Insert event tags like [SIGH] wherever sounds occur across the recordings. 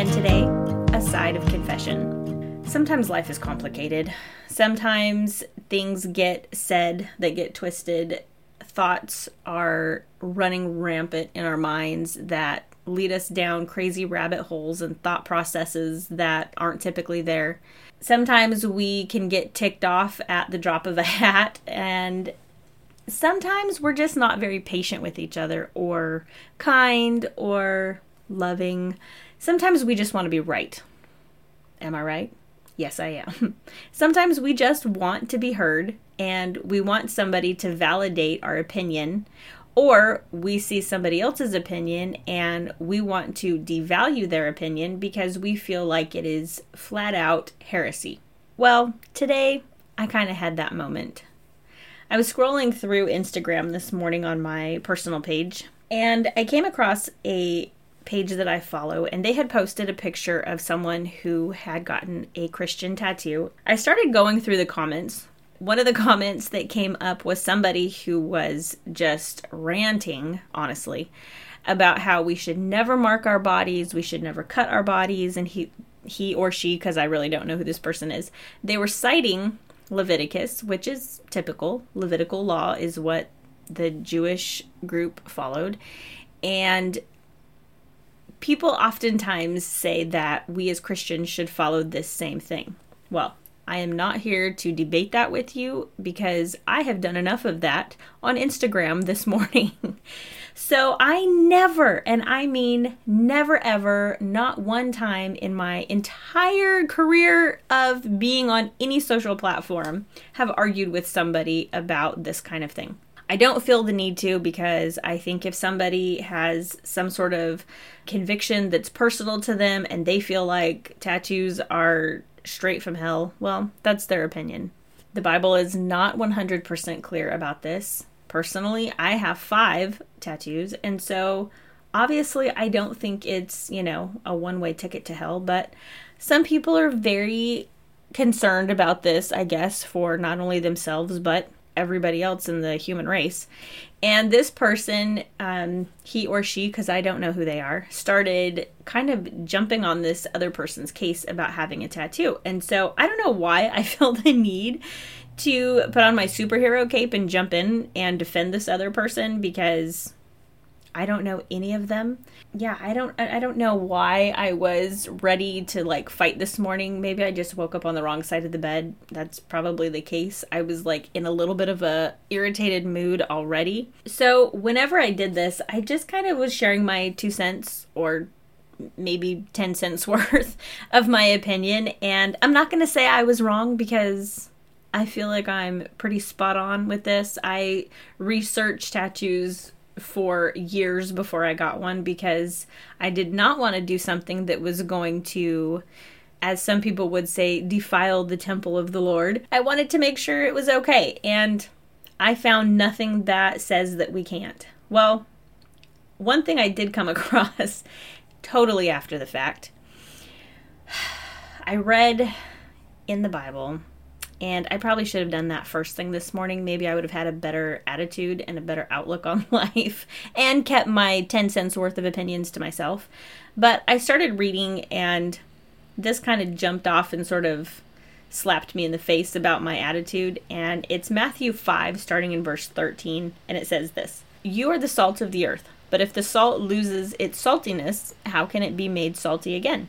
And today, a side of confession. Sometimes life is complicated. Sometimes things get said that get twisted. Thoughts are running rampant in our minds that lead us down crazy rabbit holes and thought processes that aren't typically there. Sometimes we can get ticked off at the drop of a [LAUGHS] hat, and sometimes we're just not very patient with each other or kind or loving. Sometimes we just want to be right. Am I right? Yes, I am. [LAUGHS] Sometimes we just want to be heard and we want somebody to validate our opinion, or we see somebody else's opinion and we want to devalue their opinion because we feel like it is flat out heresy. Well, today I kind of had that moment. I was scrolling through Instagram this morning on my personal page, and I came across a page that I follow, and they had posted a picture of someone who had gotten a Christian tattoo. I started going through the comments. One of the [LAUGHS] comments that came up was somebody who was just ranting, honestly, about how we should never mark our bodies, we should never cut our bodies, and he he or she, because I really don't know who this person is, they were citing Leviticus, which is typical. Levitical law is what the Jewish group followed. And people oftentimes say that we as Christians should follow this same thing. Well, I am not here to debate that with you because I have done enough of that on Instagram [LAUGHS] this morning. so I never, and I mean never ever, not one time in my entire career of being on any social platform, have argued with somebody about this kind of thing. I don't feel the need to because I think if somebody has some sort of conviction that's personal to them and they feel like tattoos are straight from hell, well, that's their opinion. The Bible is not 100% clear about this. Personally, I have five tattoos, and so obviously I don't think it's, you know, a one way ticket to hell, but some people are very concerned about this, I guess, for not only themselves, but everybody else in the human race. And this person, um, he or she, because I don't know who they are, started kind of jumping on this other person's case about having a tattoo. And so I don't know why I [LAUGHS] felt the need to put on my superhero cape and jump in and defend this other person because I don't know any of them. Yeah, I don't I don't know why I was ready to like fight this morning. Maybe I just woke up on the wrong side of the bed. That's probably the case. I was like in a little bit of a irritated mood already. So, whenever I did this, I just kind of was sharing my 2 cents or maybe 10 cents [LAUGHS] worth of my opinion and I'm not going to say I was wrong because I feel like I'm pretty spot on with this. I research tattoos for years before I got one because I did not want to do something that was going to as some people would say defile the temple of the Lord. I wanted to make sure it was okay and I found nothing that says that we can't. Well, one thing I did come [LAUGHS] across totally after the fact. [SIGHS] I read in the Bible and I probably should have done that first thing this morning. Maybe I would have had a better attitude and a better outlook on [LAUGHS] life and kept my 10 cents worth of opinions to myself. But I started reading, and this kind of jumped off and sort of slapped me in the face about my attitude. And it's Matthew 5, starting in verse 13, and it says this You are the salt of the earth, but if the salt loses its saltiness, how can it be made salty again?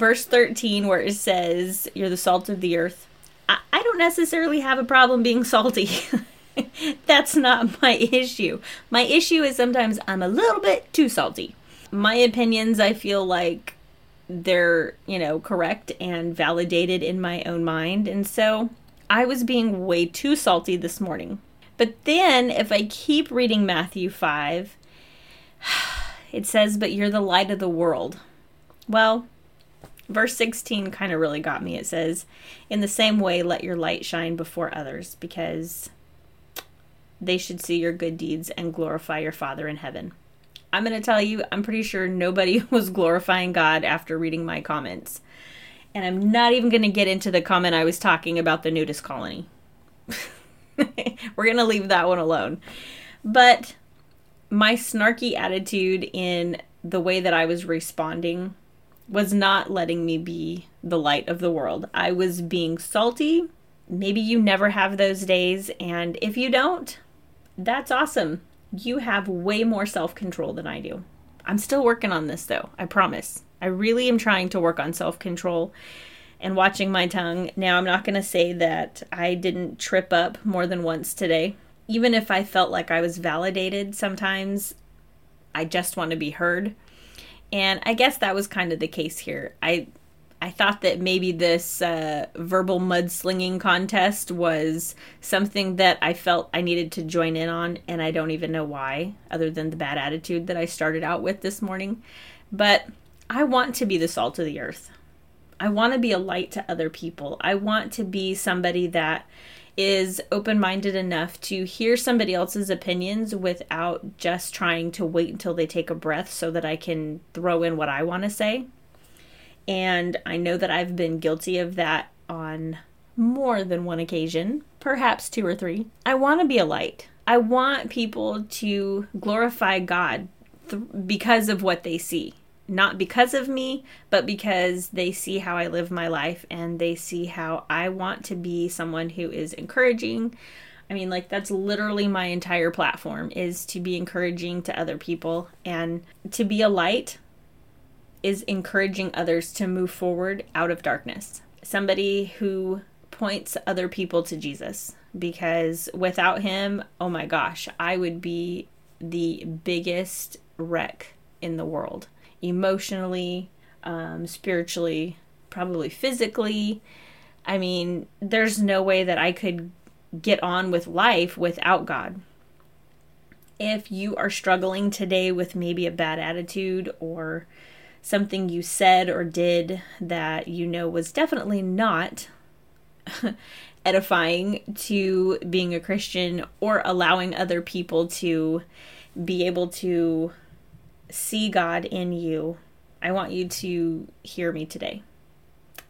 verse 13 where it says you're the salt of the earth. I, I don't necessarily have a problem being salty. [LAUGHS] That's not my issue. My issue is sometimes i'm a little bit too salty. My opinions i feel like they're you know correct and validated in my own mind. And so i was being way too salty this morning. But then if i keep reading matthew 5 [SIGHS] it says but you're the light of the world. Well, verse 16 kind of really got me. It says, In the same way, let your light shine before others, because they should see your good deeds and glorify your Father in heaven. I'm going to tell you, I'm pretty sure nobody [LAUGHS] was glorifying God after reading my comments. And I'm not even going to get into the comment I was talking about the nudist colony. [LAUGHS] We're going to leave that one alone. But my snarky attitude in the way that I was responding was not letting me be the light of the world. I was being salty. Maybe you never have those days. And if you don't, that's awesome. You have way more self control than I do. I'm still working on this though, I promise. I really am trying to work on self control and watching my tongue. Now, I'm not going to say that I didn't trip up more than once today. Even if I felt like I was validated, sometimes I just want to be heard. And I guess that was kind of the case here. I I thought that maybe this uh, verbal mudslinging contest was something that I felt I needed to join in on, and I don't even know why, other than the bad attitude that I started out with this morning. But I want to be the salt of the earth. I want to be a light to other people. I want to be somebody that is open minded enough to hear somebody else's opinions without just trying to wait until they take a breath so that I can throw in what I want to say. And I know that I've been guilty of that on more than one occasion, perhaps two or three. I want to be a light. I want people to glorify God th- because of what they see. Not because of me, but because they see how I live my life and they see how I want to be someone who is encouraging. I mean, like, that's literally my entire platform is to be encouraging to other people and to be a light is encouraging others to move forward out of darkness. Somebody who points other people to Jesus because without him, oh my gosh, I would be the biggest wreck in the world. Emotionally, um, spiritually, probably physically. I mean, there's no way that I could get on with life without God. If you are struggling today with maybe a bad attitude or something you said or did that you know was definitely not [LAUGHS] edifying to being a Christian or allowing other people to be able to see God in you, I want you to hear me today.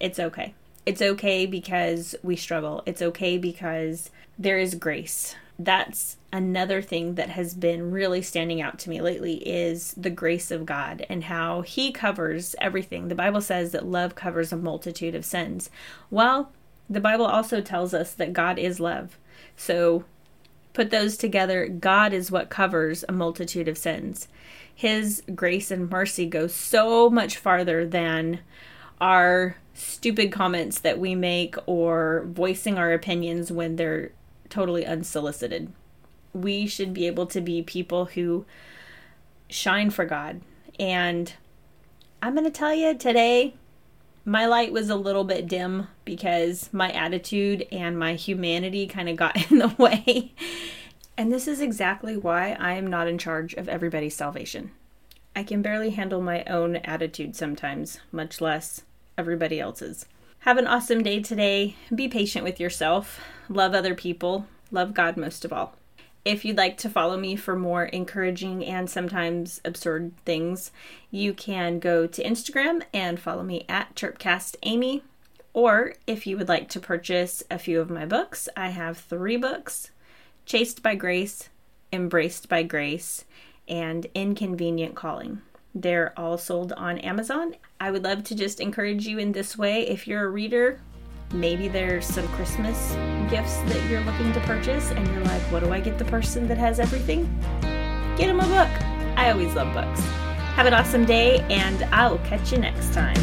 It's okay. It's okay because we struggle. It's okay because there is grace that's another thing that has been really standing out to me lately is the grace of God and how he covers everything. The Bible says that love covers a multitude of sins. Well, the Bible also tells us that God is love. So put those together, God is what covers a multitude of sins. His grace and mercy go so much farther than our stupid comments that we make or voicing our opinions when they're totally unsolicited. We should be able to be people who shine for God. And I'm going to tell you today, my light was a little bit dim because my attitude and my humanity kind of got [LAUGHS] in the way. And this is exactly why I am not in charge of everybody's salvation. I can barely handle my own attitude sometimes, much less everybody else's. Have an awesome day today. Be patient with yourself. Love other people. Love God most of all. If you'd like to follow me for more encouraging and sometimes absurd things, you can go to Instagram and follow me at ChirpcastAmy. Or if you would like to purchase a few of my books, I have three books Chased by Grace, Embraced by Grace, and Inconvenient Calling. They're all sold on Amazon. I would love to just encourage you in this way. If you're a reader, maybe there's some Christmas gifts that you're looking to purchase, and you're like, what do I get the person that has everything? Get them a book. I always love books. Have an awesome day, and I'll catch you next time.